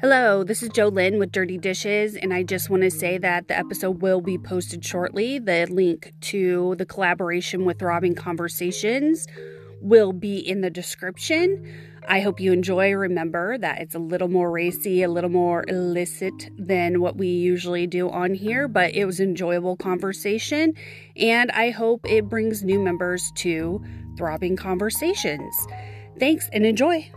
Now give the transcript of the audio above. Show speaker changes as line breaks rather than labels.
Hello, this is Joe Lynn with Dirty Dishes, and I just want to say that the episode will be posted shortly. The link to the collaboration with Throbbing Conversations will be in the description. I hope you enjoy. Remember that it's a little more racy, a little more illicit than what we usually do on here, but it was enjoyable conversation, and I hope it brings new members to Throbbing Conversations. Thanks and enjoy.